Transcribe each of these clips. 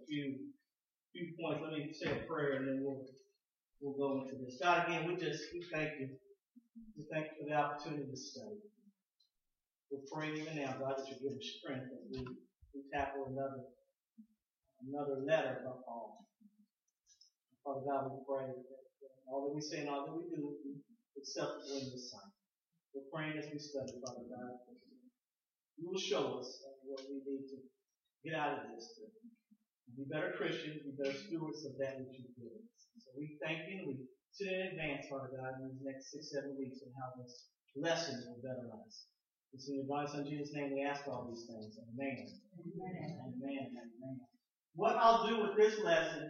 a few few points. Let me say a prayer and then we'll we'll go into this. God, again, we just we thank you. We thank you for the opportunity to study. We're praying even now, God, that you give us strength as we, we tackle another another letter of Paul. Father God, we pray that all that we say and all that we do acceptable in your sight. We're praying as we study, Father God. You will show us what we need to get out of this. Be better Christians, be better stewards of that which you've given us. So we thank you and we sit in advance, Father God, in these next six, seven weeks and how this lesson will better us. It's in your divine Son Jesus' name we ask all these things. Amen. Amen. Amen. Amen. What I'll do with this lesson,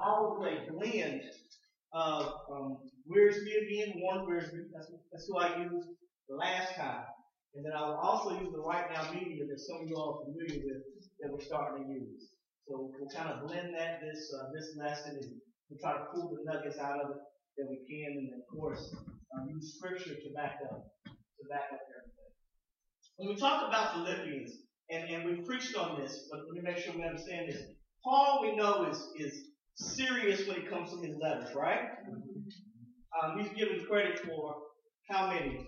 I will do a blend of um, Wiersbe again, Warren Wiersbe. That's, that's who I used the last time. And then I will also use the Right Now media that some of you all are familiar with that we're starting to use. So we'll kind of blend that this uh, this lesson and we'll try to pull the nuggets out of it that we can, and of course um, use scripture to back up to back up everything. When we talk about Philippians, and, and we've preached on this, but let me make sure we understand this. Paul, we know, is, is serious when it comes to his letters, right? Um, he's given credit for how many?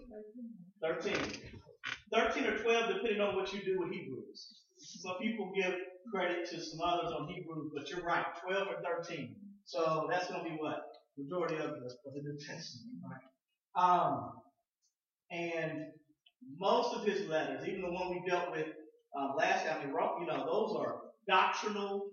13. 13 or 12, depending on what you do with Hebrews. Some people give credit to some others on Hebrews, but you're right, 12 or 13. So that's going to be what? Majority of the, the New Testament, right? Um, and most of his letters, even the one we dealt with um, last time he wrote, you know, those are doctrinal.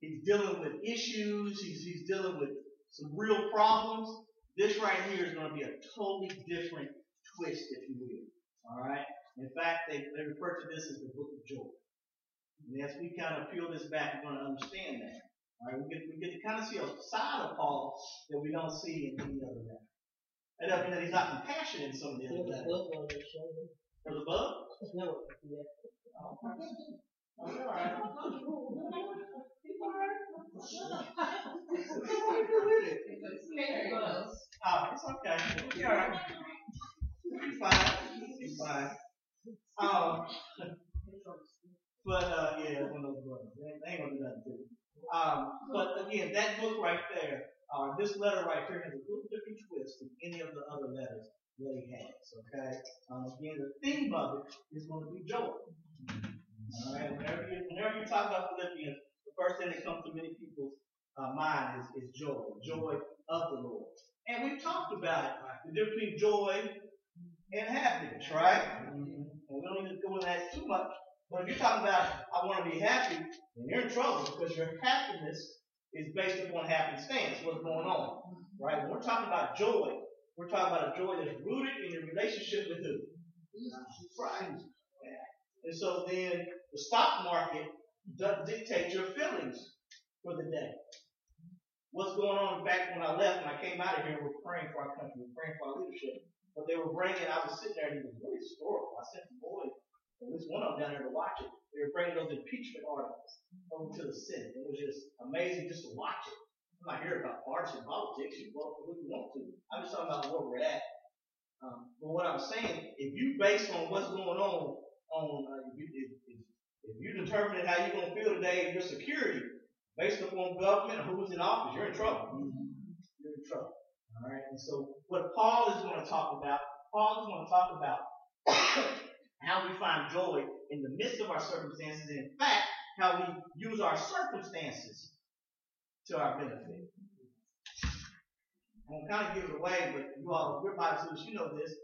He's dealing with issues. He's, he's dealing with some real problems. This right here is going to be a totally different twist, if you will. All right. In fact, they, they refer to this as the book of joy. And as we kind of peel this back, we're going to understand that. All right. We get, we get to kind of see a side of Paul that we don't see in any other letter. That doesn't mean that he's not compassionate in some of the other letters. For the bug? No, yeah. Oh, okay. all right. Oh, it's okay. You're all right. You're fine. You're fine. Um, but uh, yeah, one of those brothers. They, ain't gonna do nothing to you. Um, but again, that book right there, uh, this letter right here has a little different twist than any of the other letters that he has. Okay. Um, again, the theme of it is going to be joy. All right. Whenever you whenever you talk about Philippians, the first thing that comes to many people's uh, mind is, is joy, joy of the Lord. And we've talked about the difference between joy and happiness, right? And we don't need to go into that too much. But if you're talking about I want to be happy, then you're in trouble because your happiness is based upon happenstance, what's going on, mm-hmm. right? When we're talking about joy, we're talking about a joy that's rooted in your relationship with who? Yeah. And so then the stock market does dictate your feelings for the day. What's going on back when I left, when I came out of here, we're praying for our country, we're praying for our leadership. But they were bringing, I was sitting there and it was really historical. I sent the boys, at least one of them down there to watch it. They were bringing those impeachment articles over to the Senate. It was just amazing just to watch it. I'm not here about partisan politics. You vote who you want to. I'm just talking about where we're at. Um, but what I'm saying, if you base on what's going on, on uh, if, if, if, if you determine how you're going to feel today your security based upon government or who's in office, you're in trouble. You're in trouble. All right. And so what Paul is going to talk about, Paul is going to talk about how we find joy in the midst of our circumstances. And in fact, how we use our circumstances to our benefit. I'm to kind of give it away, but you all, we're Bible students, you know this.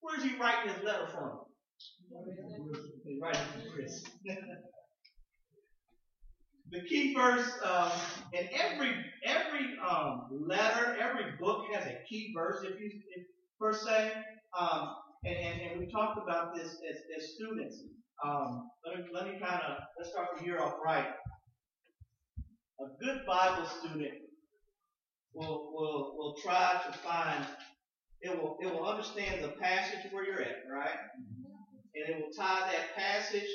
Where's he writing his letter from? He's writing from Chris. the key verse, um, every every um, letter, every book has a key verse, if you if, per se. Um, and, and, and we talked about this as, as students. Um, let me let me kind of let's start the year off right. A good Bible student will will will try to find it will it will understand the passage where you're at, right? And it will tie that passage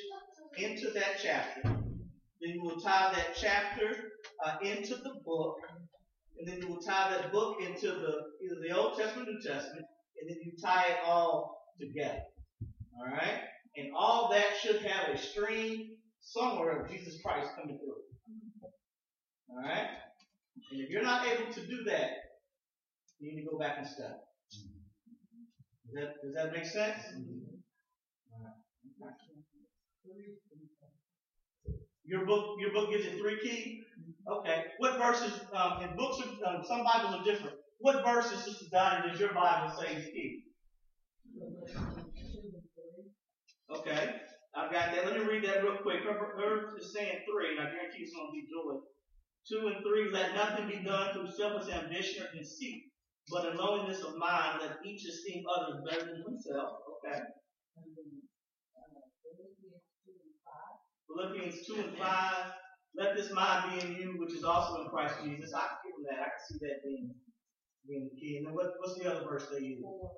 into that chapter. Then you will tie that chapter uh, into the book, and then you will tie that book into the either the Old Testament, New Testament, and then you tie it all together. All right, and all that should have a stream somewhere of Jesus Christ coming through. Alright? And if you're not able to do that, you need to go back and study. Does that, does that make sense? Your book, your book gives you three keys. Okay. What verses? Um, in books, are, um, some Bibles are different. What verses, Sister Dottie, does your Bible say is key? Okay. I've got that. Let me read that real quick. Her, is saying three, and I guarantee it's going to be joy. Two and three, let nothing be done through selfish ambition or conceit, but in lowliness of mind, let each esteem others better than himself. Okay. Philippians 2 and 5. Let this mind be in you, which is also in Christ Jesus. I can give them that. I can see that being, being the key. And then what, what's the other verse they use? Four.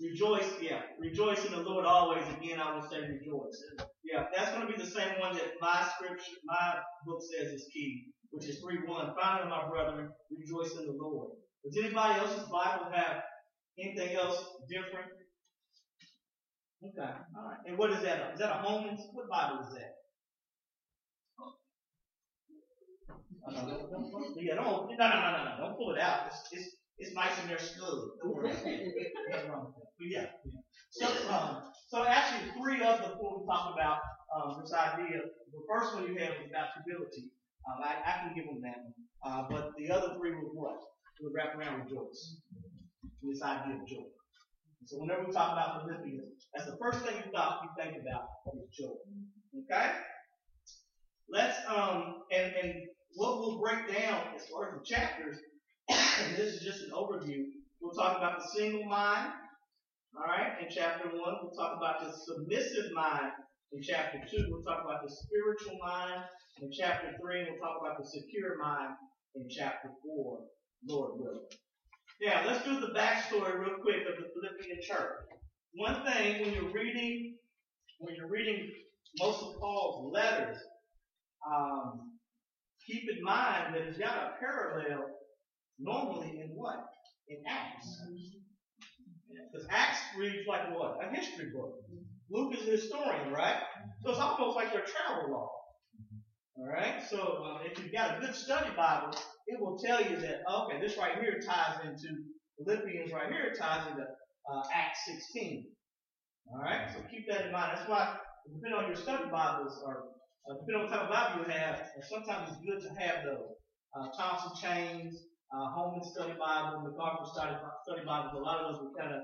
Rejoice, yeah. Rejoice in the Lord always. Again, I will say rejoice. Yeah, that's going to be the same one that my scripture, my book says is key, which is 3 1. Finally, my brethren, rejoice in the Lord. Does anybody else's Bible have anything else different? Okay, all right. And what is that? Is that a Holman's? What Bible is that? Oh, no, don't, don't, yeah, don't, no, no, no, no, no, don't pull it out. It's, it's, it's nice in there worry. but yeah. So, um, so actually, three of the four we talked about um, this idea. The first one you had was adaptability. Um, I, I can give them that one. Uh, but the other three were what? We wrap around rejoice. This idea of joy. So whenever we talk about Philippians, that's the first thing you thought you think about is joy. Okay? Let's um and and what we'll break down as far as the chapters, and this is just an overview. We'll talk about the single mind. All right, in chapter one, we'll talk about the submissive mind. In chapter two, we'll talk about the spiritual mind. In chapter three, we'll talk about the secure mind. In chapter four, Lord willing. Now, let's do the backstory real quick of the Philippian church. One thing when you're reading, when you're reading most of Paul's letters, um, keep in mind that it's got a parallel normally in what? In Acts. Because Acts reads like what? A history book. Luke is a historian, right? So it's almost like their travel log. All right. So um, if you've got a good study Bible, it will tell you that okay, this right here ties into Philippians. Right here ties into uh, Acts 16. All right. So keep that in mind. That's why, depending on your study Bibles or uh, depending on what type of Bible you have, sometimes it's good to have those. Uh, Thompson Chains, uh, Holman Study Bible, MacArthur Study, study Bibles. A lot of those will kind of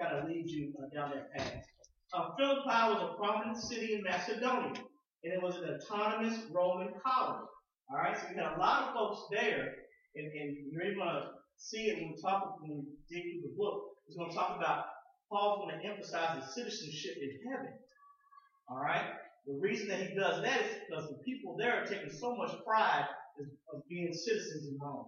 kind of lead you uh, down that path. Uh, Philippi was a prominent city in Macedonia and it was an autonomous Roman colony. All right, so we had a lot of folks there, and, and you're going to see it when we talk when we dig through the book. It's going to talk about Paul's going to emphasize his citizenship in heaven. All right, the reason that he does that is because the people there are taking so much pride of being citizens in Rome.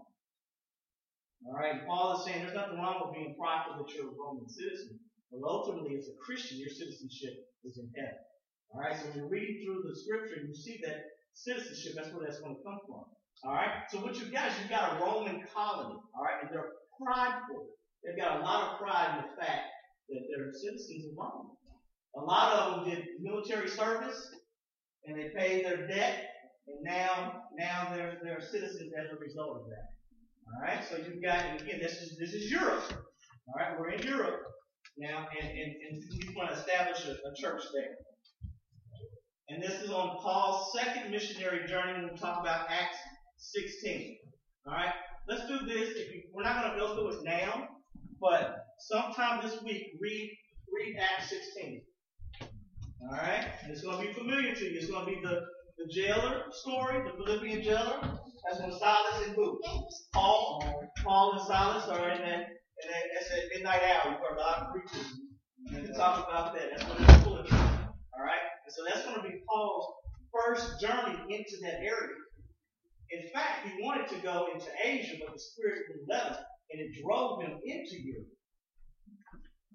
All right, Paul is saying there's nothing wrong with being prideful that you're a Roman citizen, but ultimately, as a Christian, your citizenship is in heaven. All right, so when you're reading through the scripture, you see that citizenship, that's where that's going to come from. All right, so what you've got is you've got a Roman colony. All right, and they're prideful. They've got a lot of pride in the fact that they're citizens of Rome. A lot of them did military service, and they paid their debt, and now now they're they're citizens as a result of that. All right, so you've got, and again, this is this is Europe. All right, we're in Europe now, and and, and you want to establish a, a church there. And this is on Paul's second missionary journey when we talk about Acts 16. Alright? Let's do this. You, we're not going to go through it now, but sometime this week, read, read Acts 16. Alright? It's going to be familiar to you. It's going to be the, the jailer story, the Philippian jailer. That's when Silas and who? Paul. Paul and Silas are in that, in that that's at midnight hour. You've heard a lot of preachers and talk about that. That's what it's full of. Alright? And so that's going to be Paul's first journey into that area. In fact, he wanted to go into Asia, but the Spirit let him, and it drove him into Europe.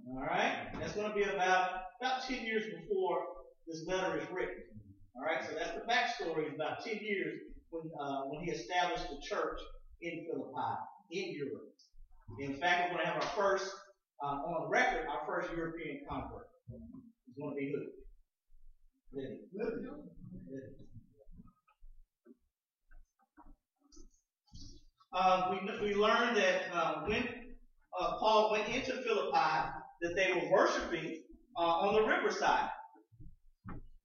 All right? That's going to be about, about 10 years before this letter is written. All right? So that's the backstory. About 10 years when, uh, when he established the church in Philippi, in Europe. In fact, we're going to have our first, uh, on record, our first European convert. It's going to be who? Lydia. Lydia. Um, we, we learned that uh, when uh, Paul went into Philippi, that they were worshiping uh, on the riverside.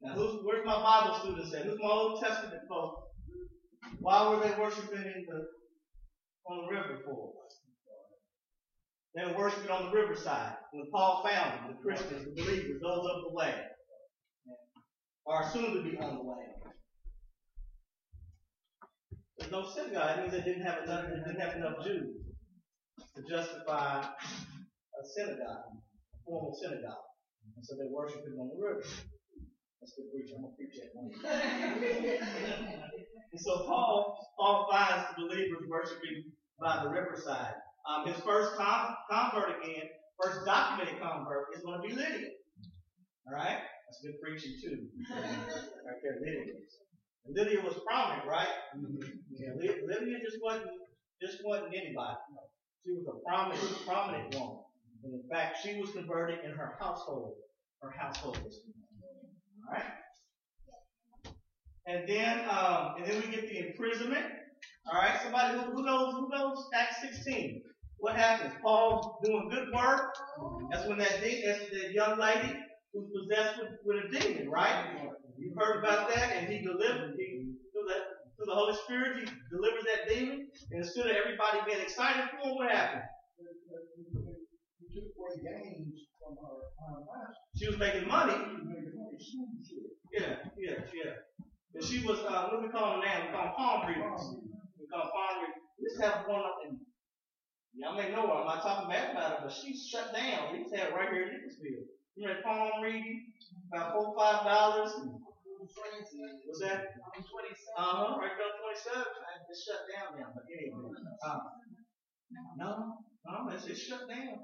Now, who's, where's my Bible students at? Who's my Old Testament folks? Why were they worshiping in the, on the river for? They were worshiping on the riverside. When Paul found them, the Christians, the believers, those of the way, are soon to be on the way. There's no synagogue. It means they didn't have enough, they didn't have enough Jews to justify a synagogue, a formal synagogue. And so they worshiped him on the river. That's good preaching. I'm gonna preach that one. and so Paul, Paul finds the believers worshiping by the riverside. Um, his first con- convert again, first documented convert is going to be Lydia. All right, that's good preaching too. right there, Lydia. And Lydia was prominent, right? Yeah, Lydia just wasn't just wasn't anybody. She was a prominent, prominent woman. And in fact, she was converted in her household. Her household was converted. All right. And then, um, and then we get the imprisonment. All right. Somebody who, who knows who knows Acts 16. What happens? Paul doing good work. That's when that that's that young lady who's possessed with, with a demon, right? You heard about that, and he delivered he, through the through the Holy Spirit. He delivered that demon, and instead of everybody being excited for him, what happened? He took away gains her, master. She was making money. Yeah, yeah, yeah. And she was, uh, what do we call them now? We call them palm readers. We call them palm readers. We used to have one up in, y'all may know her. I'm not talking bad about her, but she's shut down. We used to have right here in Nicholasville. You know, palm reading, about four, five dollars. What's that? Uh huh. Right there on 27. It's shut down now. But anyway. Uh, no, no, it's, it's shut down.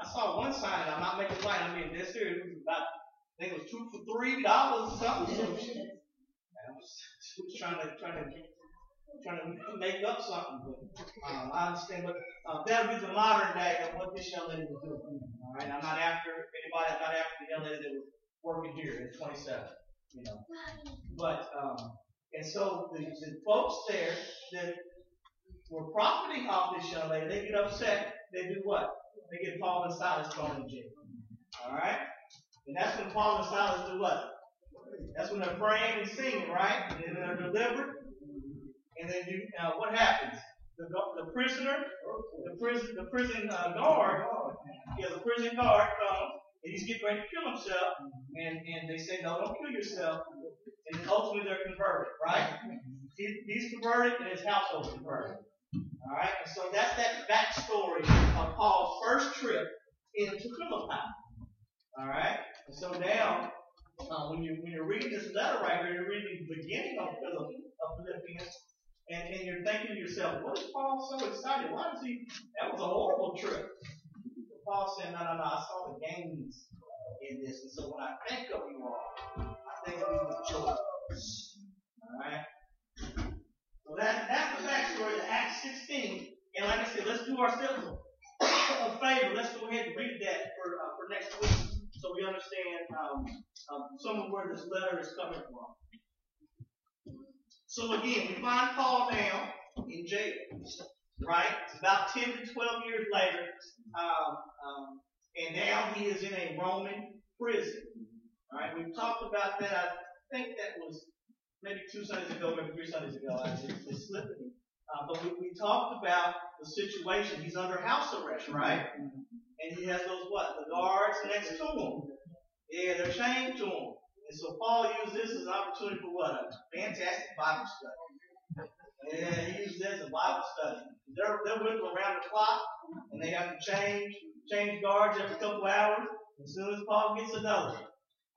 I saw one sign, I'm not making light, I mean, this here, it was about, I think it was two for three dollars or something. So she, I was, was trying to, trying to, trying to make up something, but um, I understand. But uh, that'll be the modern day of what this young lady was doing. All right, I'm not after anybody. I'm not after the young lady that was working here at 27. You know, but um, and so the, the folks there that were profiting off this young lady, they get upset. They do what? They get Paul and Silas thrown in jail. Alright? And that's when Paul and Silas do what? That's when they're praying and singing, right? And then they're delivered. And then you, uh, what happens? The, the prisoner, the prison, the prison uh, guard, yeah, the prison guard comes, and he's getting ready to kill himself, and, and they say, no, don't kill yourself. And ultimately they're converted, right? He, he's converted, and his household converted. All right, so that's that backstory of Paul's first trip into Philippi. All right, and so now uh, when you when you're reading this letter right here, you're reading the beginning of, Philipp, of Philippians, and, and you're thinking to yourself, what is Paul so excited? Why does he? That was a horrible trip. But Paul said, no, no, no. I saw the gains in this, and so when I think of you all, I think of you with joy. All right. So that, that's the backstory of Acts 16. And like I said, let's do ourselves a favor. Let's go ahead and read that for, uh, for next week so we understand um, um, some of where this letter is coming from. So again, we find Paul now in jail, right? It's about 10 to 12 years later. Um, um, and now he is in a Roman prison. All right, we've talked about that. I think that was maybe two Sundays ago, maybe three Sundays ago, actually, it slipped me. Uh, but we, we talked about the situation. He's under house arrest, right? And he has those what? The guards next to him. Yeah, they're chained to him. And so Paul used this as an opportunity for what? A fantastic Bible study. Yeah, he used this as a Bible study. They're, they're with him around the clock, and they have to change change guards every couple hours. As soon as Paul gets another,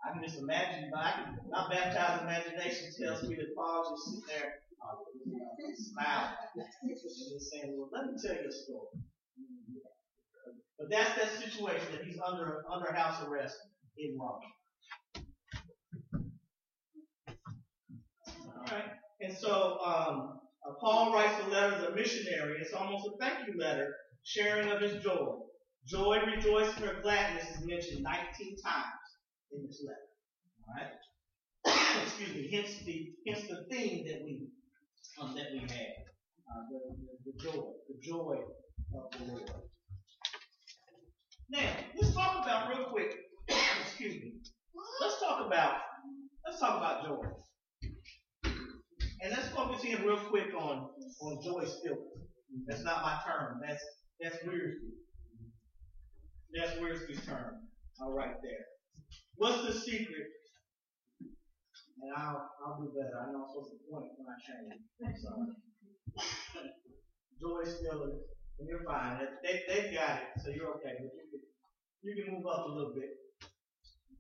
I can just imagine, but I can, my baptized imagination tells me that Paul just sitting there, uh, smiling, and saying, well, let me tell you a story. But that's that situation that he's under, under house arrest in Rome. Alright, and so, um, uh, Paul writes a letter as a missionary. It's almost a thank you letter, sharing of his joy. Joy, rejoicing, or gladness is mentioned 19 times in this letter. Alright? excuse me, hence the hence the theme that we um, that we have. Uh, the, the, the joy, the joy of the Lord. Now, let's talk about real quick. excuse me. Let's talk about let's talk about joy. And let's focus in real quick on on Joy Stealer. That's not my term. That's that's Wiersbe. That's Wiersbe's term. All right there. What's the secret? And I'll I'll do better. I know I'm supposed to point when I change. I'm sorry. Joy Stealer, and you're fine. They they've got it, so you're okay. But you can you can move up a little bit.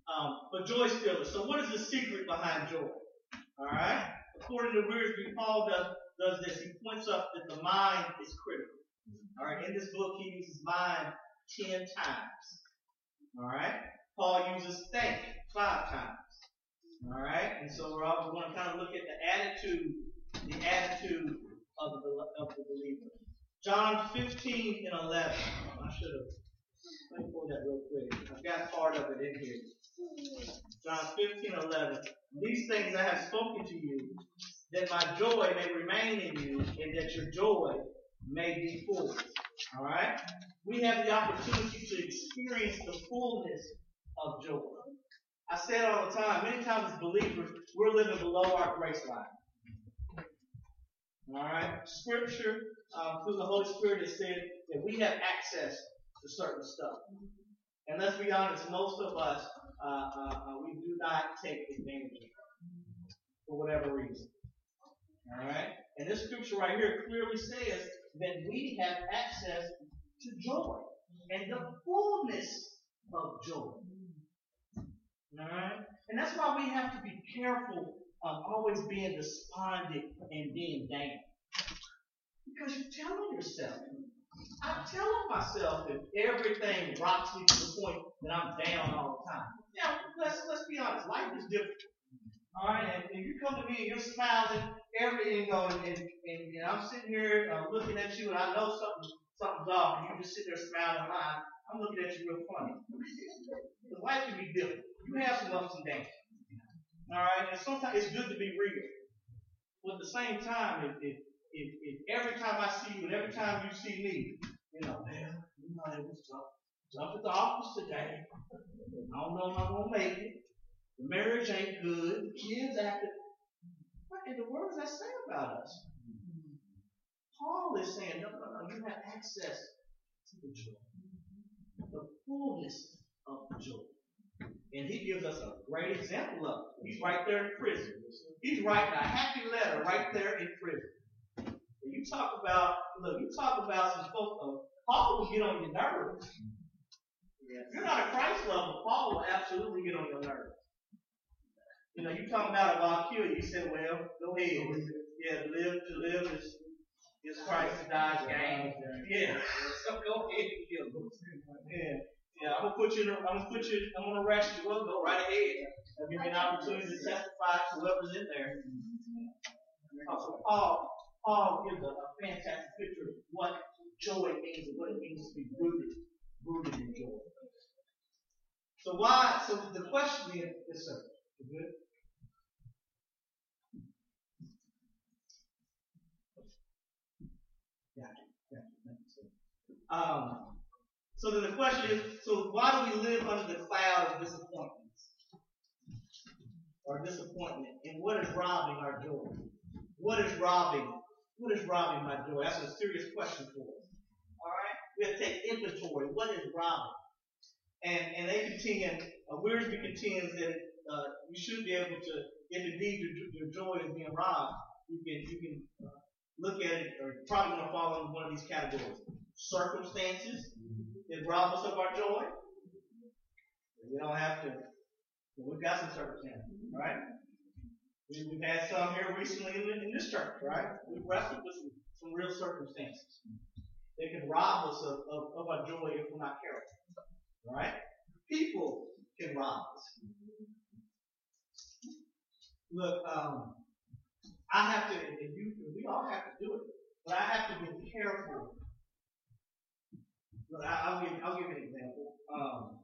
Um, but joy Stealer. So what is the secret behind joy? All right. According to Wiersbe, Paul does does this. He points up that the mind is critical. All right. In this book, he uses mind ten times. All right. Paul uses think five times. All right. And so we're all, going to kind of look at the attitude, the attitude of the of the believer. John 15 and 11. I should have. Let me pull that real quick. I've got part of it in here. John 15 11. These things I have spoken to you, that my joy may remain in you, and that your joy may be full. All right? We have the opportunity to experience the fullness of joy. I say it all the time. Many times believers, we're living below our grace line. All right? Scripture, um, through the Holy Spirit, has said that we have access to certain stuff. And let's be honest, most of us, uh, uh, uh, we do not take advantage of it for whatever reason. All right? And this scripture right here clearly says that we have access to joy and the fullness of joy. And that's why we have to be careful of always being despondent and being down. Because you're telling yourself. I'm telling myself that everything rocks me to the point that I'm down all the time. Now, let's let's be honest, life is different. Alright, and, and you come to me and you're smiling, everything going, and, and, and I'm sitting here uh, looking at you and I know something something's off and you just sit there smiling I'm looking at you real funny. Life can be different. You have some ups and downs. Alright? And sometimes it's good to be real. But at the same time, if, if, if, if every time I see you and every time you see me, you know, man, you know, it was tough. Tough at the office today. I don't know if I'm going to make it. The marriage ain't good. The kids acting. What in the world does that say about us? Paul is saying, no, no, no, you have access to the joy. The fullness of the joy. And he gives us a great example of it. He's right there in prison. He's writing a happy letter right there in prison. And you talk about, look, you talk about some folks, uh, Paul will get on your nerves. If you're not a Christ lover, Paul will absolutely get on your nerves. You know, you talking about I'll kill you, said, well, go ahead. Yeah, live, to live is is Christ to die is gain. Yeah. So go ahead and kill. Yeah. Yeah, I'm gonna put you in, I'm gonna put you, I'm gonna arrest you. Well, go right ahead. I'll give you an opportunity to testify to whoever's in there. So Paul, Paul gives a, a fantastic picture of what joy means and what it means to be rooted, rooted in joy. So why, so the question is, yes sir, good? Um, so then the question is, so why do we live under the cloud of disappointments? Or disappointment? And what is robbing our joy? What is robbing? What is robbing my joy? That's a serious question for us. Alright? We have to take inventory. What is robbing? And and they contend, uh, Wiersbe contends that uh, you should be able to, if indeed your, your joy is being robbed, you can you can uh, look at it, or probably going to fall into one of these categories circumstances that rob us of our joy. We don't have to. We've got some circumstances, right? We, we've had some here recently in, in this church, right? We've wrestled with some, some real circumstances. They can rob us of, of, of our joy if we're not careful, right? People can rob us. Look, um, I have to, and you, we all have to do it, but I have to be careful Look, I, will give I'll give you an example. Um,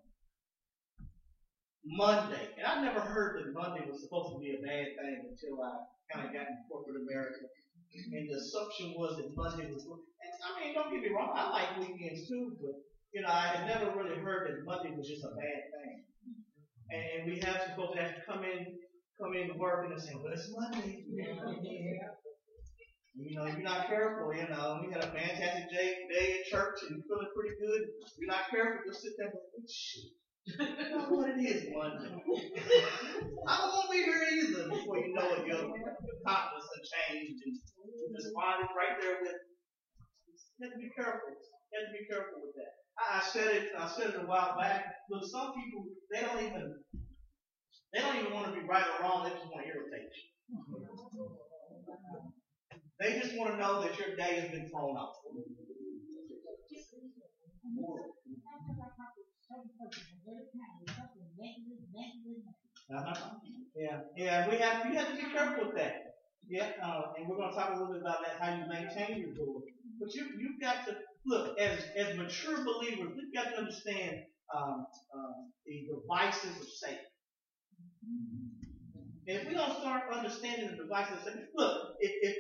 Monday. And I never heard that Monday was supposed to be a bad thing until I kind of got in corporate America. And the assumption was that Monday was, and I mean, don't get me wrong, I like weekends too, but, you know, I had never really heard that Monday was just a bad thing. And we have some folks that have to come in, come in to work and they say, well, it's Monday. You know, you're not careful, you know, we had a fantastic day, day at church and you're feeling pretty good. You're not careful, you'll sit there and go, know what it is Monday. I don't want to be here either. Before you know it, your confidence has changed and you just it right there with you have to be careful. You have to be careful with that. I, I said it I said it a while back. Look, some people they don't even they don't even want to be right or wrong, they just want to irritate you. Hmm. They just want to know that your day has been thrown off. Uh-huh. Yeah, yeah, we have you have to be careful with that. Yeah, uh, and we're going to talk a little bit about that, how you maintain your joy. But you you've got to look as as mature believers. We've got to understand um, um, the devices of Satan. And if we don't start understanding the devices of Satan, look, if if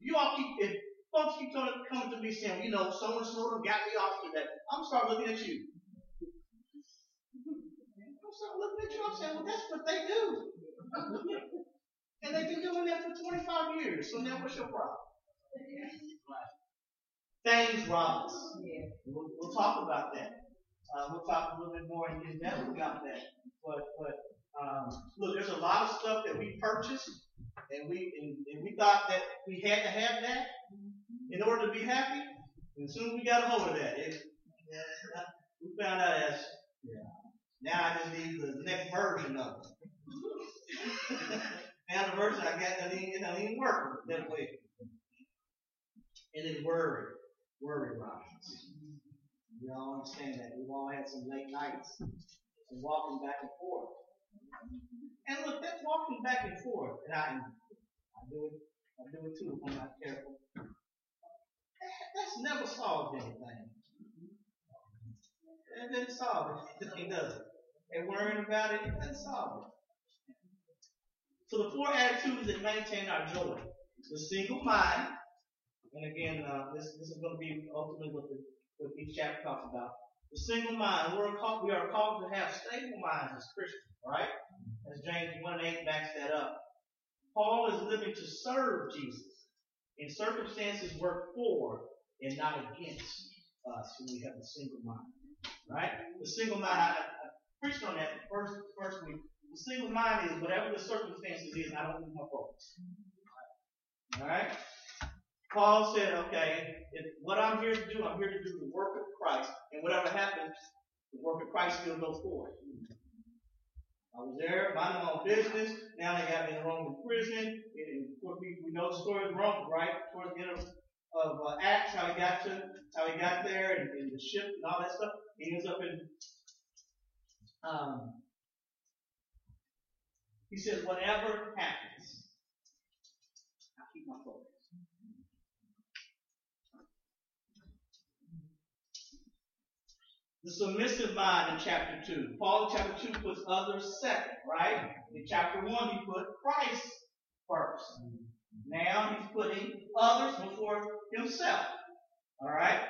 you all keep, if folks keep coming to me saying, you know, so and so got me off today, I'm start looking at you. I'm start looking at you. I'm saying, well, that's what they do. and they've been doing that for 25 years. So now what's your problem? Things rob us. We'll, we'll talk about that. Uh, we'll talk a little bit more in depth about that. But, but um, look, there's a lot of stuff that we purchased and we and, and, we thought that we had to have that mm-hmm. in order to be happy. And as soon as we got a hold of that, it, we found out as yeah. Now I just need the next version of it. now the version I got doesn't even, doesn't even work that way. And then worry, worry rises. We all understand that. We've all had some late nights and walking back and forth. And look, that's walking back and forth. And I do it, I do it too if I'm not careful. That's never solved anything. It didn't solve anything, does it? And worrying about it, it doesn't solve it. So the four attitudes that maintain our joy. The single mind, and again, uh, this, this is going to be ultimately what, the, what each chapter talks about. The single mind. We're called, we are called to have stable minds as Christians. Right? As James 1 8 backs that up. Paul is living to serve Jesus. In circumstances work for and not against us when we have a single mind. Right? The single mind, I, I preached on that first first week. The single mind is whatever the circumstances is, I don't lose my focus. Alright? Paul said, okay, what I'm here to do, I'm here to do the work of Christ. And whatever happens, the work of Christ still goes forward. I was there, minding my own business. Now they got me in the Roman prison. And we, we know the story of Rome, right? Towards the end of, of uh, Acts, how he got to, how he got there, and, and the ship and all that stuff. He ends up in. Um, he says, whatever happens, I keep my focus. The submissive mind in chapter 2. Paul chapter 2 puts others second, right? In chapter 1, he put Christ first. Now he's putting others before himself. Alright?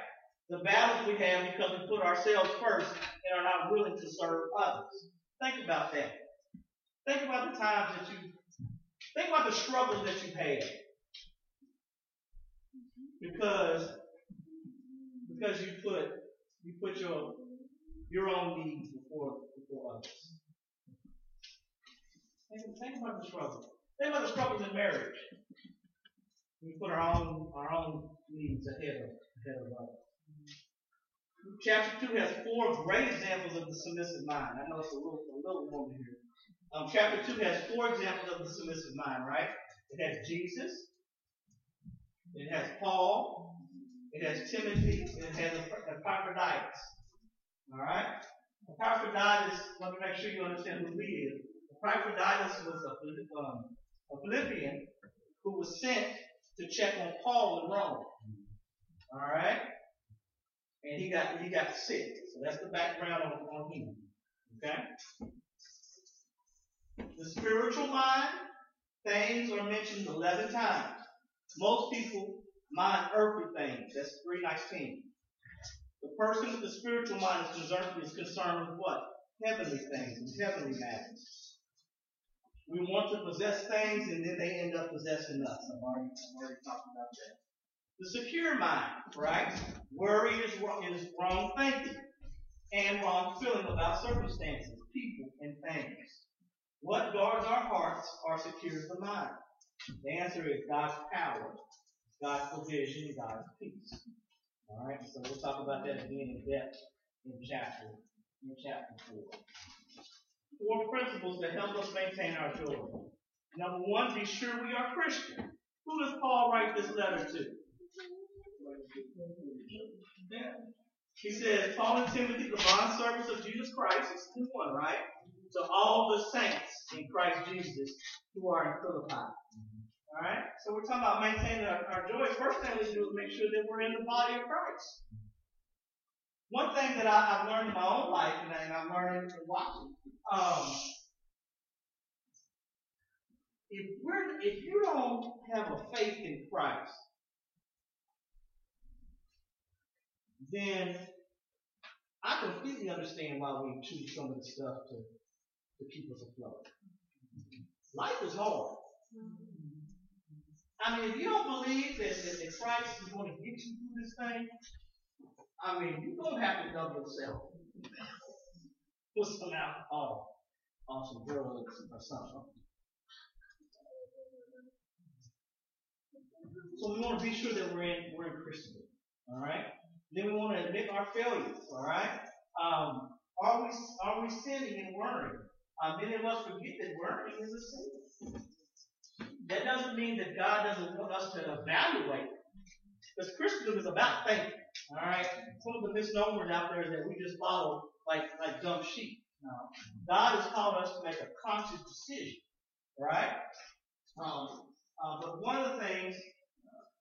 The battles we have because we put ourselves first and are not willing to serve others. Think about that. Think about the times that you, think about the struggles that you've had. Because, because you put, you put your your own needs before before others. Think, think about the struggle. Think about the struggles in marriage. We put our own our own needs ahead of ahead of others. Chapter two has four great examples of the submissive mind. I know it's a little a little woman here. Um, chapter two has four examples of the submissive mind, right? It has Jesus. It has Paul. It has Timothy. And it has Epaphroditus. Alright? Epaphroditus, let me make sure you understand who he is. Epaphroditus was a, um, a Philippian who was sent to check on Paul in Rome. Alright? And he got he got sick. So that's the background on, on him. Okay? The spiritual mind, things are mentioned 11 times. Most people mind earthly things. That's 319. The person with the spiritual mind is concerned, is concerned with what? Heavenly things and heavenly matters. We want to possess things and then they end up possessing us. I've already, I've already talked about that. The secure mind, right? Worry is, is wrong thinking and wrong feeling about circumstances, people, and things. What guards our hearts or secures the mind? The answer is God's power, God's provision, God's peace. All right, so we'll talk about that again in depth in chapter in chapter four. Four principles that help us maintain our joy. Number one, be sure we are Christian. Who does Paul write this letter to? He says, Paul and Timothy, the bond servants of Jesus Christ, this is one, right? To all the saints in Christ Jesus who are in Philippi. Alright? So we're talking about maintaining our, our joy. First thing we do is make sure that we're in the body of Christ. One thing that I, have learned in my own life, and, I'm learning and watching, um, if we're if you don't have a faith in Christ, then I completely understand why we choose some of the stuff to, to keep us afloat. Life is hard. I mean, if you don't believe that, that, Christ is going to get you through this thing, I mean, you're going to have to dump yourself. Put some alcohol on some drugs or something. So we want to be sure that we're in, we're in Christendom. All right? Then we want to admit our failures, all right? Um, are we are we sinning and worrying? Uh, many of us forget that worrying is a sin. That doesn't mean that God doesn't want us to evaluate. Because Christendom is about faith. All right. Some of the misnomers out there is that we just follow like like dumb sheep. No. God has called us to make a conscious decision. Right? Um, uh, but one of the things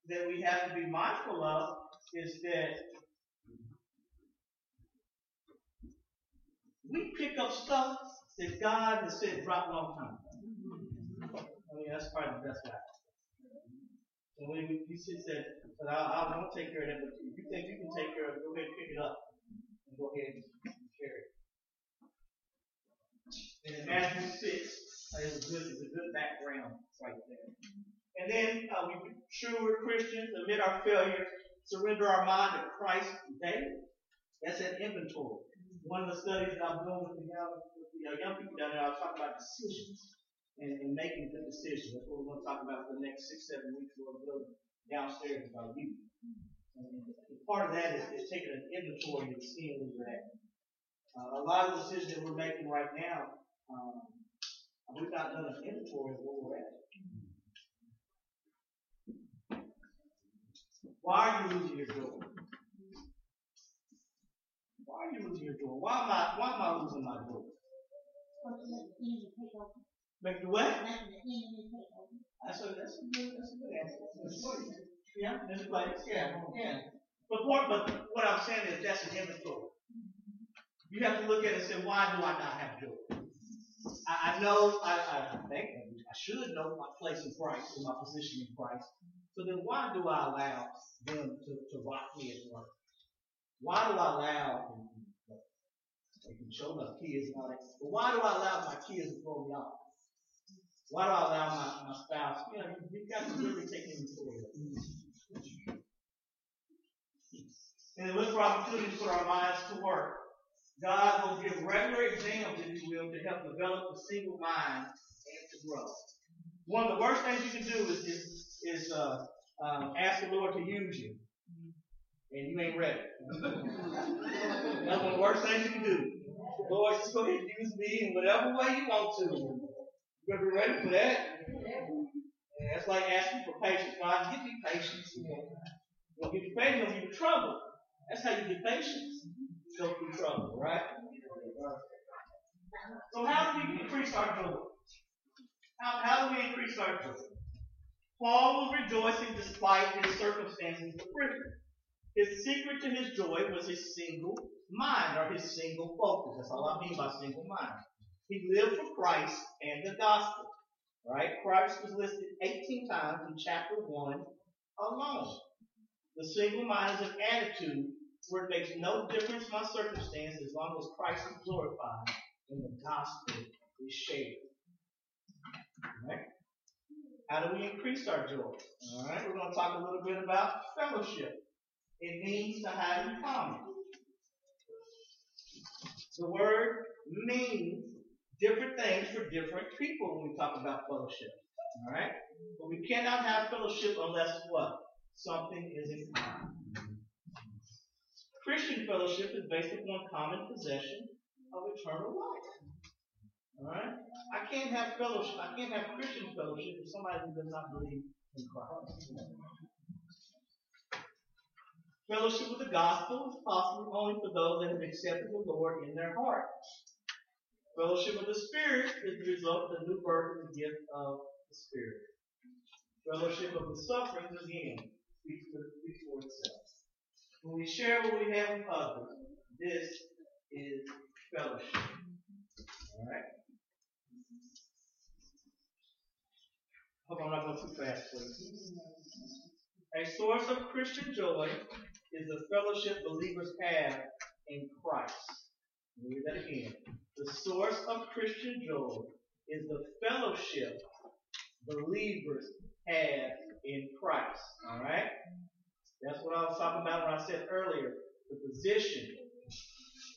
that we have to be mindful of is that we pick up stuff that God has said drop long time ago. That's probably the best way. And when you said, but I, I won't take care of that, but if you think you can take care of it, go ahead and pick it up and go ahead and carry it. And in Matthew 6, uh, is a good, is a good background right there. And then uh, we sure we're Christians, admit our failure, surrender our mind to Christ daily. That's an inventory one of the studies that I'm doing with the young, with the young people down there, I was talking about decisions and, and making good decisions. That's what we're going to talk about for the next six, seven weeks. We're going to go downstairs about you. And part of that is, is taking an inventory and seeing where you're at. Uh, a lot of the decisions that we're making right now, um, we've not done an inventory of where we're at. Why are you losing your joy? Why are you losing your joy? Why am I why am I losing my joy? Make the what? That's a that's a good that's a good answer. Yeah, there's a place. Yeah, yeah. But what but what I'm saying is that's an inventory. You have to look at it and say, why do I not have joy? I, I know I, I think I should know my place in Christ and my position in Christ. So then why do I allow them to, to rock me at work? Why do I allow they can show my kids and all that, but why do I allow my kids to throw me off? Why do I allow my, my spouse? You know, you've got to really take inventory of. And look for opportunities put our minds to work. God will give regular exams, if you will, to help develop a single mind and to grow. One of the worst things you can do is is, is uh, um, ask the Lord to use you and you ain't ready. That's one of the worst things you can do. Lord, just go ahead and use me in whatever way you want to. You be ready for that. And that's like asking for patience. God, give me patience. Know, give you patience, you'll give you trouble. That's how you get patience. Go through trouble, right? So how do we increase our joy? How, how do we increase our joy? Paul was rejoicing despite his circumstances of prison. His secret to his joy was his single mind or his single focus. That's all I mean by single mind. He lived for Christ and the gospel. Right? Christ was listed 18 times in chapter 1 alone. The single-minded attitude where it makes no difference my circumstance as long as Christ is glorified and the gospel is shared. Right? How do we increase our joy? All right, we're going to talk a little bit about fellowship. It means to have in common. The word means different things for different people when we talk about fellowship. All right, but we cannot have fellowship unless what? Something is in common. Christian fellowship is based upon common possession of eternal life. Alright? I can't have fellowship, I can't have Christian fellowship with somebody who does not believe in Christ. Fellowship with the gospel is possible only for those that have accepted the Lord in their heart. Fellowship of the Spirit is the result of the new birth and the gift of the Spirit. Fellowship of the sufferings, again, speaks for, itself. When we share what we have with others, this is fellowship. Alright? Hope I'm not going too fast, please. A source of Christian joy is the fellowship believers have in Christ. Let me read that again. The source of Christian joy is the fellowship believers have in Christ. Alright? That's what I was talking about when I said earlier, the position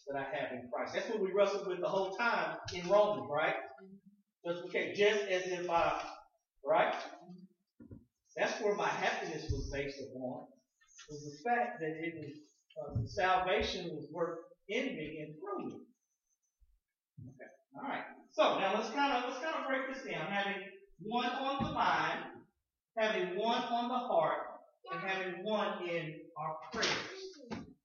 that I have in Christ. That's what we wrestled with the whole time in Romans, right? Just okay, just as if I Right? That's where my happiness was based upon. Was the fact that it was uh, salvation was worked in me and through me. All right. So now let's kind of let's kind of break this down. Having one on the mind, having one on the heart, and having one in our prayers.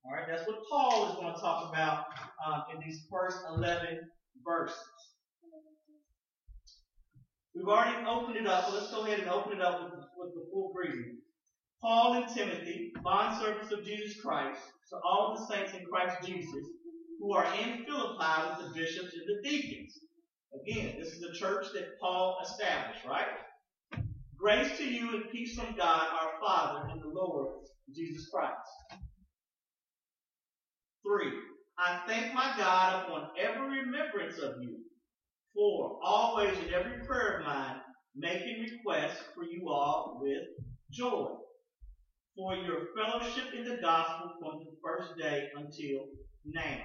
All right. That's what Paul is going to talk about um, in these first eleven verses. We've already opened it up. Let's go ahead and open it up with, with the full greeting. Paul and Timothy, bondservants of Jesus Christ, to all the saints in Christ Jesus who are in Philippi with the bishops and the deacons. Again, this is the church that Paul established, right? Grace to you and peace from God our Father and the Lord Jesus Christ. Three, I thank my God upon every remembrance of you Four, always in every prayer of mine, making requests for you all with joy. For your fellowship in the gospel from the first day until now.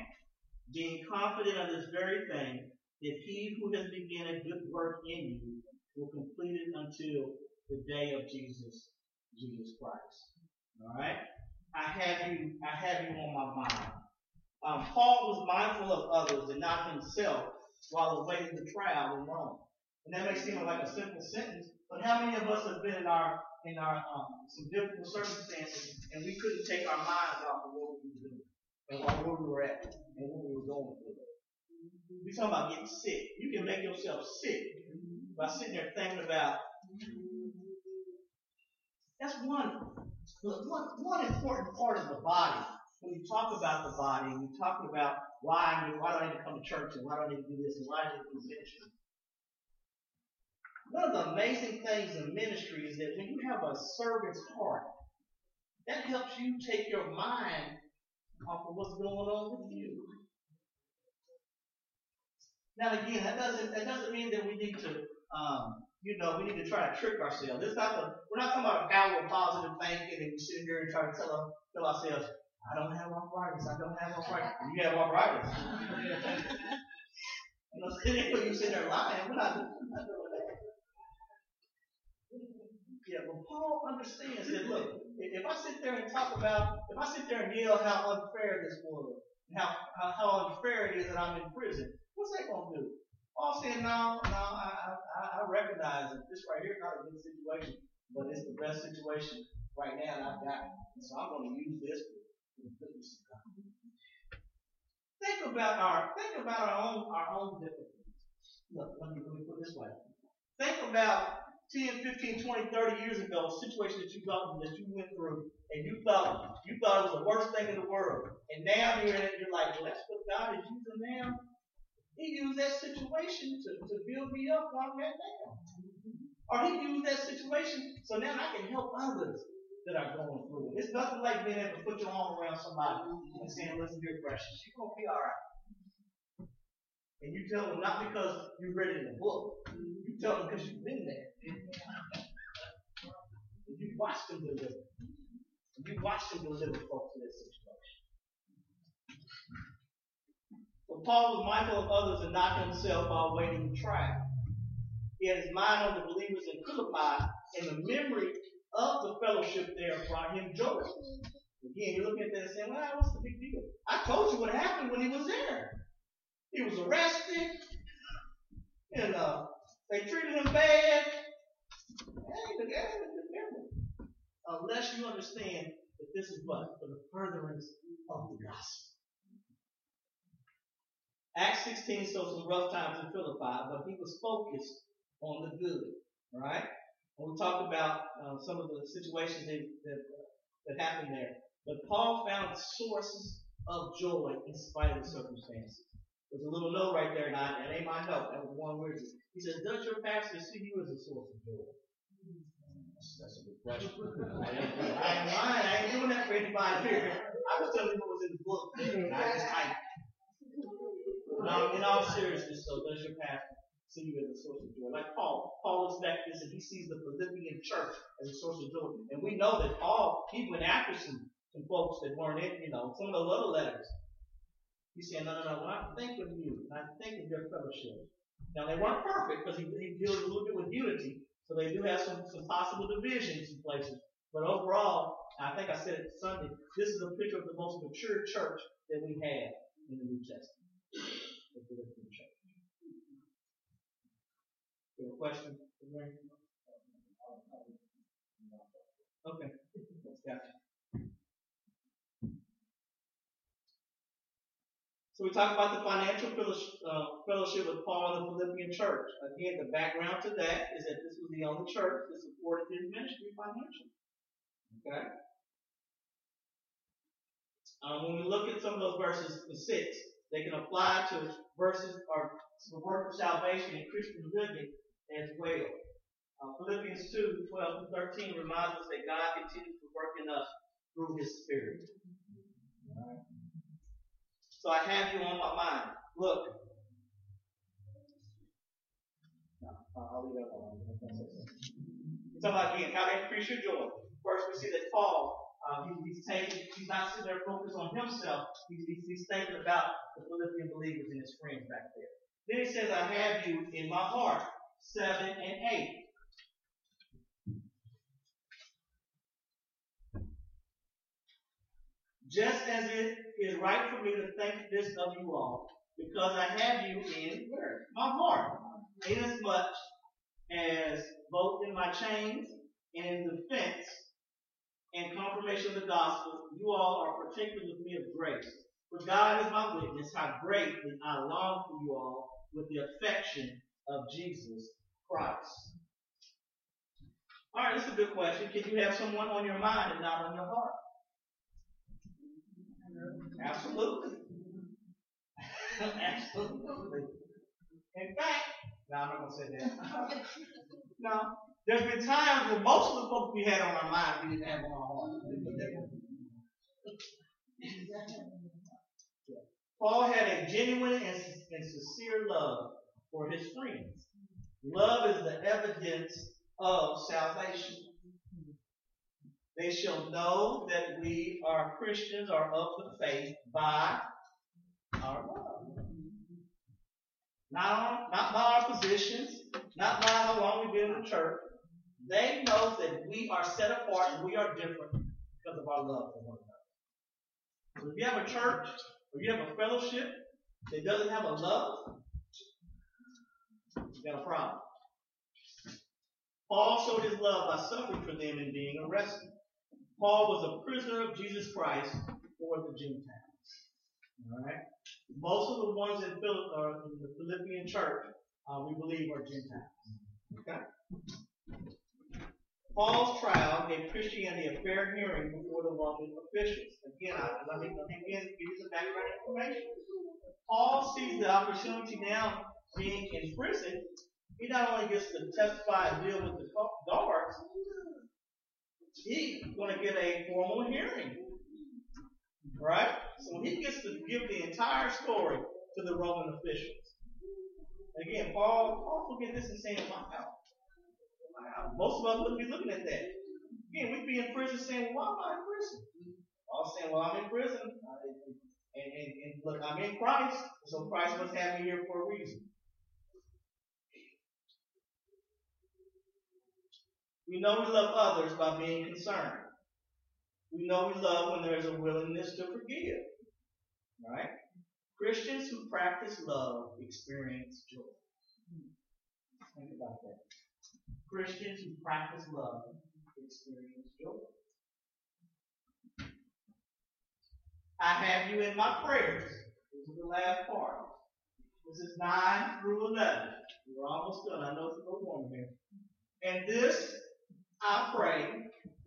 Being confident of this very thing, that he who has begun a good work in you will complete it until the day of Jesus, Jesus Christ. Alright? I have you, I have you on my mind. Um, Paul was mindful of others and not himself while awaiting the trial in Rome. And that may seem like a simple sentence, but how many of us have been in our in our um, some difficult circumstances and we couldn't take our minds off of what we and where we were at and what we were going through? We talking about getting sick. You can make yourself sick by sitting there thinking about. That's one one one important part of the body when you talk about the body and you talk about why, why do I need to come to church and why do I need to do this and why do I need to do ministry? One of the amazing things in ministry is that when you have a servant's heart, that helps you take your mind of what's going on with you. Now again, that doesn't that doesn't mean that we need to um, you know, we need to try to trick ourselves. It's not the, we're not talking about a power of positive thinking and we sit here and try to tell, tell ourselves, I don't have arthritis. I don't have arthritis. You have arthritis. you know, you sit there lying. We're not, we're not doing. Yeah, but Paul understands that. Look, if I sit there and talk about, if I sit there and yell how unfair this was, how how, how unfair it is that I'm in prison, what's that gonna do? Paul said, no, no, I, I, I recognize that this right here is not a good situation, but it's the best situation right now that I've got. And So I'm going to use this for the goodness of God. Think about our think about our own our own difficulties. Look, let me, let me put it this way. Think about 10, 15, 20, 30 years ago, a situation that you got that you went through and you thought you thought it was the worst thing in the world. And now you're in it, you're like, well, that's what God is using now. He used that situation to, to build me up while I'm at down. Or he used that situation so now I can help others that are going through it. It's nothing like being able to put your arm around somebody and saying, listen, dear precious, you're going to be all right. And you tell them not because you read it in a book. You tell them because you've been there. You watched them deliver. You watched them deliver folks in that situation. So Paul was mindful of others and not himself while waiting the trial. He had his mind on the believers in Philippi, and the memory of the fellowship there brought him joy. Again, you're looking at that and saying, well, what's the big deal? I told you what happened when he was there. He was arrested, and uh, they treated him bad. Unless you understand that this is what? For the furtherance of the gospel. Acts 16 shows some rough times in Philippi, but he was focused on the good. Right? And we talked about uh, some of the situations that, that, that happened there. But Paul found sources of joy in spite of the circumstances. There's a little note right there, and I, it ain't my note. That was one word. He says, Does your pastor see you as a source of joy? That's, that's a good question. I ain't, I ain't lying. I ain't doing that for anybody here. I was telling you what was in the book. And I just typed. No, in all seriousness, so does your pastor see you as a source of joy. Like Paul. Paul looks back at this and he sees the Philippian church as a source of joy. And we know that Paul, he went after some, some folks that weren't in, you know, some of the other letters. He's saying, no, no, no, when I think of you, and I think of your fellowship. Now they weren't perfect because he, he deals a little bit with unity. So they do have some, some possible divisions in places. But overall, I think I said it Sunday, this is a picture of the most mature church that we have in the New Testament. The church. You have a question? Okay. Gotcha. So we talk about the financial uh, fellowship with Paul and the Philippian church. Again, the background to that is that this was the only church that supported his ministry financially. Okay? Um, when we look at some of those verses in 6, they can apply to verses or the work of salvation and Christian living as well. Uh, Philippians 2, 12 to 13 reminds us that God continues to work in us through His Spirit. So I have you on my mind. Look. I'll leave that alone. So again, how to increase your joy. First, we see that Paul, uh, he, he's taking, he's not sitting there focused on himself. He's, he's, he's thinking about the Philippian believers and his friends back there. Then he says, I have you in my heart. 7, and 8. Just as it is right for me to think this of you all, because I have you in? My heart. Inasmuch as both in my chains and in defense and confirmation of the gospel, you all are partaking with me of grace. For God is my witness how greatly I long for you all with the affection of Jesus Christ. All right, this is a good question. Can you have someone on your mind and not on your heart? Absolutely. Absolutely. In fact, no, I'm not going to say that. no. There's been times where most of the folks we had on our mind we didn't have on our heart. Paul had a genuine and, and sincere love for his friends. Love is the evidence of salvation. They shall know that we are Christians or of the faith by our love. Not, not by our positions, not by how long we've been in the church. They know that we are set apart and we are different because of our love for one another. So if you have a church or you have a fellowship that doesn't have a love, you got a problem. Paul showed his love by suffering for them and being arrested. Paul was a prisoner of Jesus Christ for the Gentiles. All right. Most of the ones in, Philip, uh, in the Philippian church, uh, we believe, are Gentiles. Okay. Paul's trial gave Christianity a fair hearing before the Roman officials. Again, I, let me let me give you some background information. Paul sees the opportunity now being in prison. He not only gets to testify and deal with the guards, he's going to get a formal hearing. Right? So he gets to give the entire story to the Roman officials. Again, Paul, Paul look at this and saying, wow, wow. Most of us wouldn't be looking at that. Again, we'd be in prison saying, why am I in prison? Paul saying, well, I'm in prison. And, and, and look, I'm in Christ, so Christ must have me here for a reason. We know we love others by being concerned. We know we love when there is a willingness to forgive. Right? Christians who practice love experience joy. Think about that. Christians who practice love experience joy. I have you in my prayers. This is the last part. This is 9 through 11. We're almost done. I know it's a little warm here. And this I pray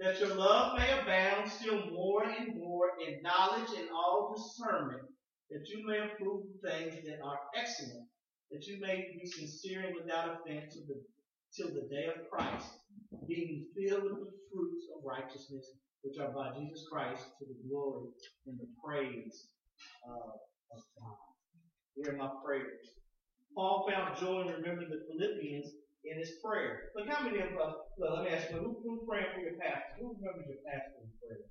that your love may abound still more and more in knowledge and all discernment, that you may approve things that are excellent, that you may be sincere and without offense till the, till the day of Christ, being filled with the fruits of righteousness, which are by Jesus Christ, to the glory and the praise uh, of God. Hear my prayers. Paul found joy in remembering the Philippians in his prayer. Look, how many of us, look, let me ask you, who, who's praying for your pastor? Who remembers your pastor in prayer?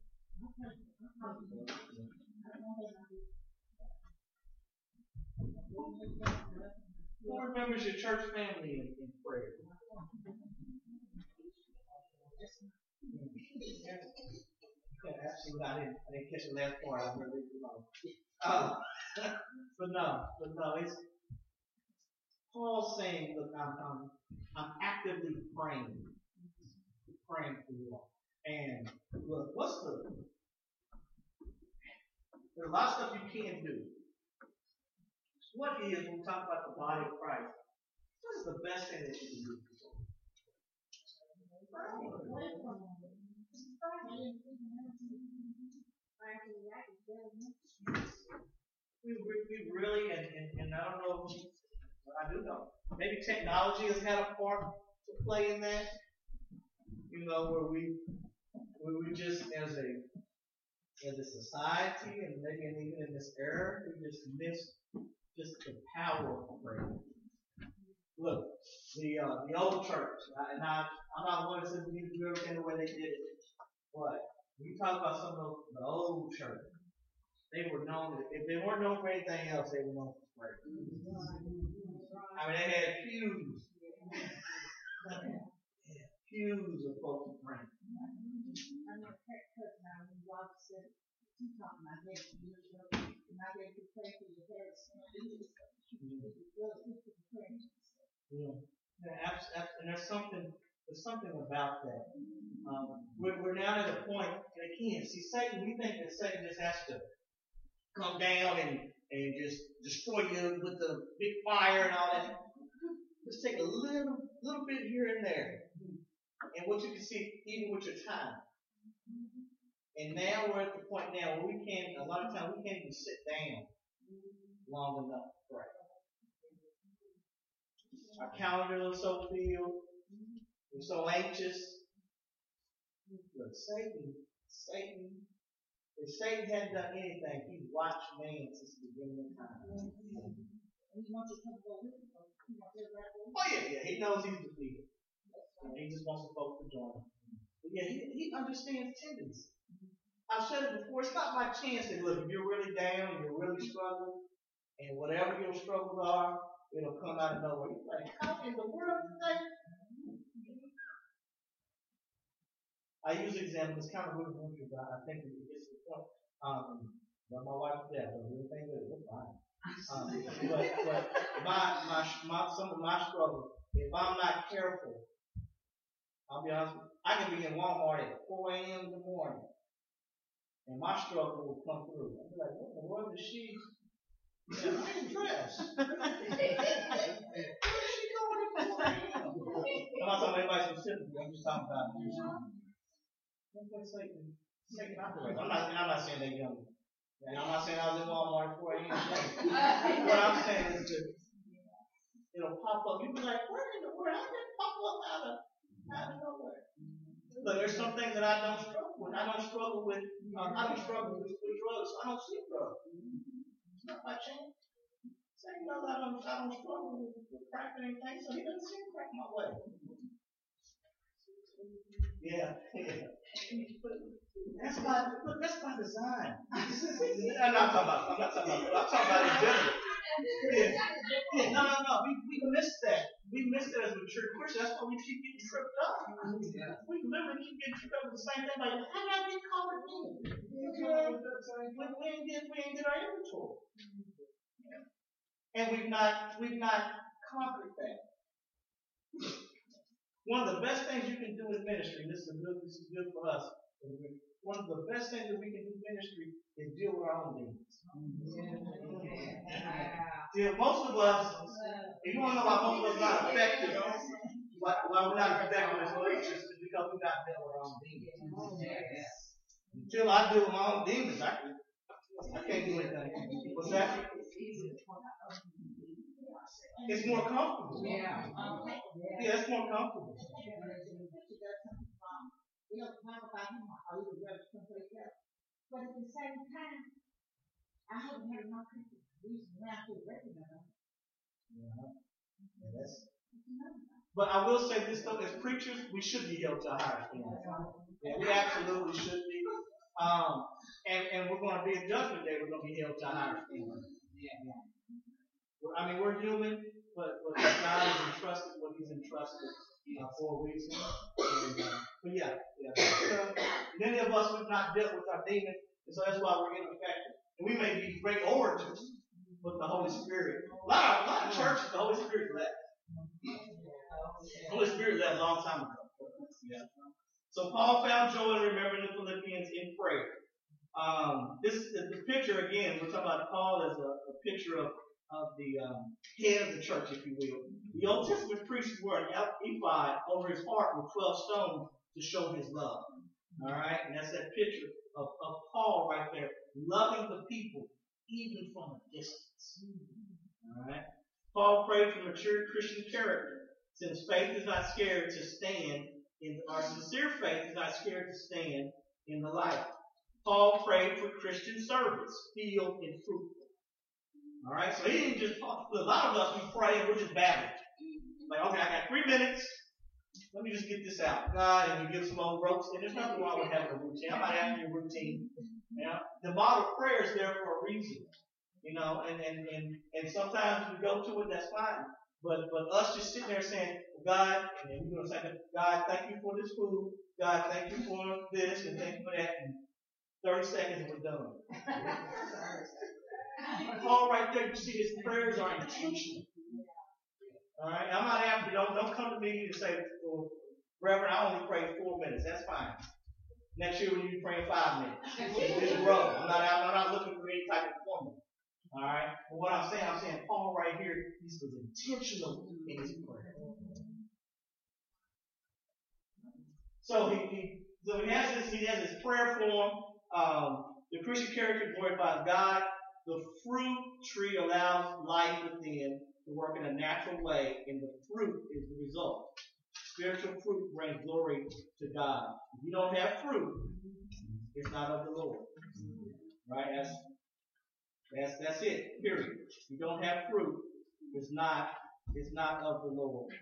Who remembers your church family in, in prayer? Yeah, absolutely. I didn't, I didn't catch the last part. I really long. Uh, but no, but no, it's Paul saying, look, I'm, I'm I'm actively praying. Praying for you all. And look, what's the there's a lot of stuff you can't do. What is, when we talk about the body of Christ, what is the best thing that you can do? We, we, we really, and, and, and I don't know I do know. Maybe technology has had a part to play in that. You know, where we where we just as a as a society and maybe even in this era, we just miss just the power of prayer. Look, the uh, the old church, and I I'm not one that says we need to do everything the way they did it, but we talk about some of the old church. They were known if they weren't known for anything else, they were known for prayer. I mean, they had pews. of folks praying. I know Pat Cook now, when God said, he talked my head years ago, and I gave you pray for your head. Yeah. Yeah, and there's something, there's something about that. Um, we're, we're now at a point, and again, see, Satan, we think that Satan just has to come down and and just destroy you with the big fire and all that. Just take a little, little bit here and there. And what you can see, even with your time. And now we're at the point now where we can't, a lot of times we can't even sit down long enough to pray. Our calendar is so filled. We're so anxious. Look, Satan, Satan if Satan hadn't done anything, he's watched man since the beginning of time. Oh yeah, yeah. He knows he's defeated. He just wants the folks to join him. But yeah, he, he understands tendency. I've said it before, it's not by chance that look, if you're really down, and you're really struggling, and whatever your struggles are, it'll come out of nowhere. You're like, how in the world today? I use example, it's kind of rudimentary, but I think it gets the point. Um, my wife yeah, don't do anything with we're fine. Um, but, but my, my, my, some of my struggles, if I'm not careful, I'll be honest with you, I can be in Walmart at 4 a.m. in the morning, and my struggle will come through. I'll be like, what in the world is she? Yeah, I'm dressed. Where's she going at 4 a.m.? I'm not talking about anybody specifically, I'm just talking about you. Don't play Satan. Satan operates. I'm not, I'm not saying they young And I'm not saying I was in Walmart at 4 a.m. what I'm saying is that it'll pop up. You'll be like, where in the world? How did it pop up out of, Look, there's some things that I don't struggle with. I don't struggle with, uh, I don't struggle with, with drugs. I don't see drugs. It's not my chance. Same knows I don't, I don't struggle with, with crack or anything, so he doesn't send crack my way. Yeah. That's by look, that's by design. I'm not talking about I'm not talking about I'm talking about in general. Yeah. yeah. No, no, no. We we miss that. We miss that as mature Christians. That's why we keep getting tripped up. We literally keep getting tripped up with the same thing. Like, how did I get caught again? When we ain't get we ain't get our inventory. And we've not we've not conquered that. One of the best things you can do in ministry, this is good, this is good for us. One of the best things that we can do in ministry is deal with our own demons. Yeah. most of us, if you want to know why most of us are not effective, why, why we're not effective as preachers, is because we got dealt with our own demons. Until I deal with my own demons, I, can, I can't do anything. What's that? It's more comfortable. Yeah, it's more comfortable. We don't talk about him or even go someplace else. But at the same time, I haven't had enough people reason around to recognize Yeah. yeah that's, but I will say this though, as preachers, we should be held to a higher standard. Yeah, we absolutely should be. Um, and, and we're going to be a judgment day. We're going to be held to a higher standard. Yeah. I mean, we're human, but, but God has entrusted what He's entrusted uh, for a reason. And, uh, but yeah, yeah. So, many of us have not dealt with our demons, and so that's why we're ineffective. And we may be great orators, but the Holy Spirit. A lot, of, a lot of churches, the Holy Spirit left. The Holy Spirit left a long time ago. Yeah. So Paul found joy in remembering the Philippians in prayer. Um, this is the picture again. We're talking about Paul as a, a picture of of the um, head of the church, if you will. The Old Testament priests wore an ephod over his heart with 12 stones to show his love. All right? And that's that picture of, of Paul right there, loving the people even from a distance. All right? Paul prayed for mature Christian character, since faith is not scared to stand in, our sincere faith is not scared to stand in the light. Paul prayed for Christian service, filled and fruitful. All right, so he didn't just talk. A lot of us we pray and we're just babbling. Like, okay, I got three minutes. Let me just get this out. God, and we give some old ropes. And there's nothing wrong with having a routine. I'm not having a routine. Yeah, the model prayer is there for a reason. You know, and and and and sometimes we go to it. That's fine. But but us just sitting there saying, God, and then we're gonna say, God, thank you for this food. God, thank you for this, and thank you for that. And 30 seconds, we're done. Paul right there, you see his prayers are intentional. All right, I'm not after. Don't don't come to me and say, well, Reverend, I only pray four minutes. That's fine. Next year when you pray five minutes, just grow. I'm not I'm not looking for any type of formula. All right, but what I'm saying, I'm saying Paul right here, he was intentional in his prayer. So he, he so he has this he has his prayer form. Um, the Christian character glorifies God. The fruit tree allows life within to work in a natural way, and the fruit is the result. Spiritual fruit brings glory to God. If you don't have fruit, it's not of the Lord. Right? That's that's that's it. Period. If you don't have fruit, it's not it's not of the Lord.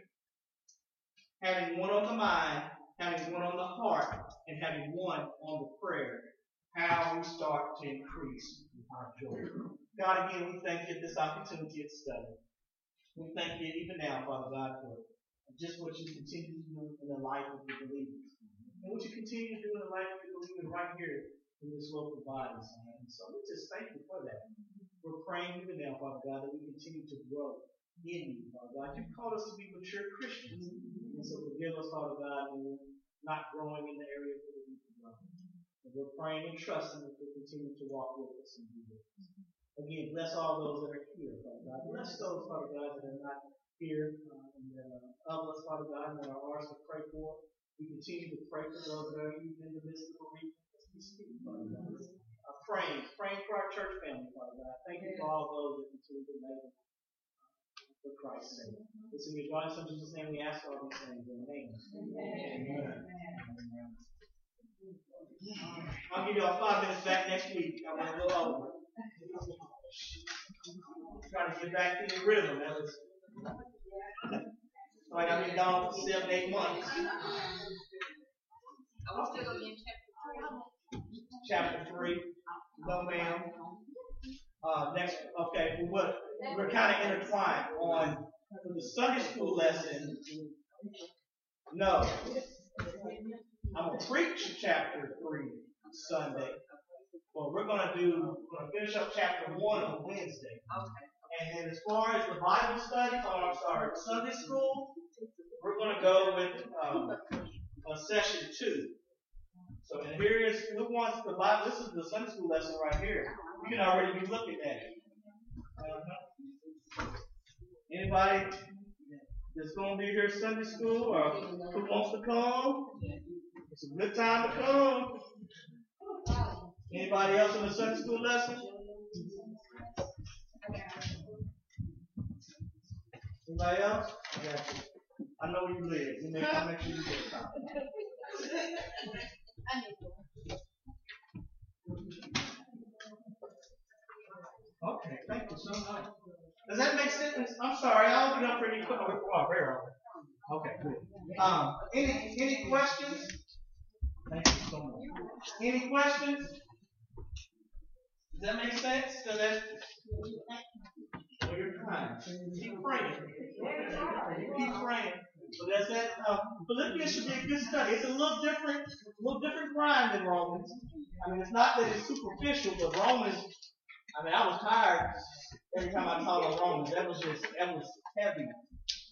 Having one on the mind, having one on the heart, and having one on the prayer, how we start to increase our joy. God, again, we thank you for this opportunity to study. We thank you even now, Father God, for just what you continue to do in the life of the believers. And what you continue to do in the life of the believers right here in this local body, And so we just thank you for that. We're praying even now, Father God, that we continue to grow in you, Father God. You've called us to be mature Christians. And so forgive us, Father God, when we're not growing in the area that we need to grow. And we're praying and trusting that you'll continue to walk with us and be with us. Again, bless all those that are here, Father God. Bless those, Father God, that are not here, uh, and that uh, of us, Father God, and that are ours to pray for. We continue to pray for those that are even in the midst of a region as we speak, Father God. uh, praying, praying for our church family, Father God. Thank you for all those that continue to make it for Christ's sake. It's in your Son, Jesus' name we ask all these things. Amen. Amen. Amen. Amen. I'll give y'all five minutes back next week. I'm gonna go over. Trying to get back to the rhythm. That was like I've been gone for seven, eight months. Are we still gonna be in chapter three? Chapter three. No, ma'am. Uh, next, okay, we what, we're kind of intertwined on the Sunday school lesson. No. I'm gonna preach chapter three Sunday. Well, we're gonna do, we're gonna finish up chapter one on Wednesday. Okay. And then as far as the Bible study, or I'm sorry, Sunday school, we're gonna go with, um, uh, session two. So, and here is, who wants the Bible, this is the Sunday school lesson right here. You can already be looking at it. Uh-huh. Anybody that's gonna be here Sunday school, or who wants to come? It's a good time to come. Anybody else in the Sunday school lesson? Anybody else? You. I know you live. You make, I'll make sure you get to. Okay, thank you so much. Does that make sense? I'm sorry, I'll open up for any. Oh, very well. Okay, good. Um, any, any questions? Thank you so much. Any questions? Does that make sense? Does that? Well, you're kind. Keep praying. Keep praying. So that's that. Uh, Philippians should be a good study. It's a little different, a little different grind than Romans. I mean, it's not that it's superficial, but Romans. I mean, I was tired every time I taught on Romans. That was just, that was heavy.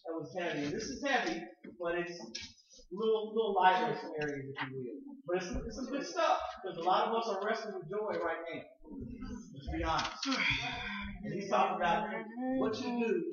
That was heavy. This is heavy, but it's little, little lighter areas, if you will. But it's, it's some good stuff because a lot of us are wrestling with joy right now. Let's be honest. And he's talking about what you do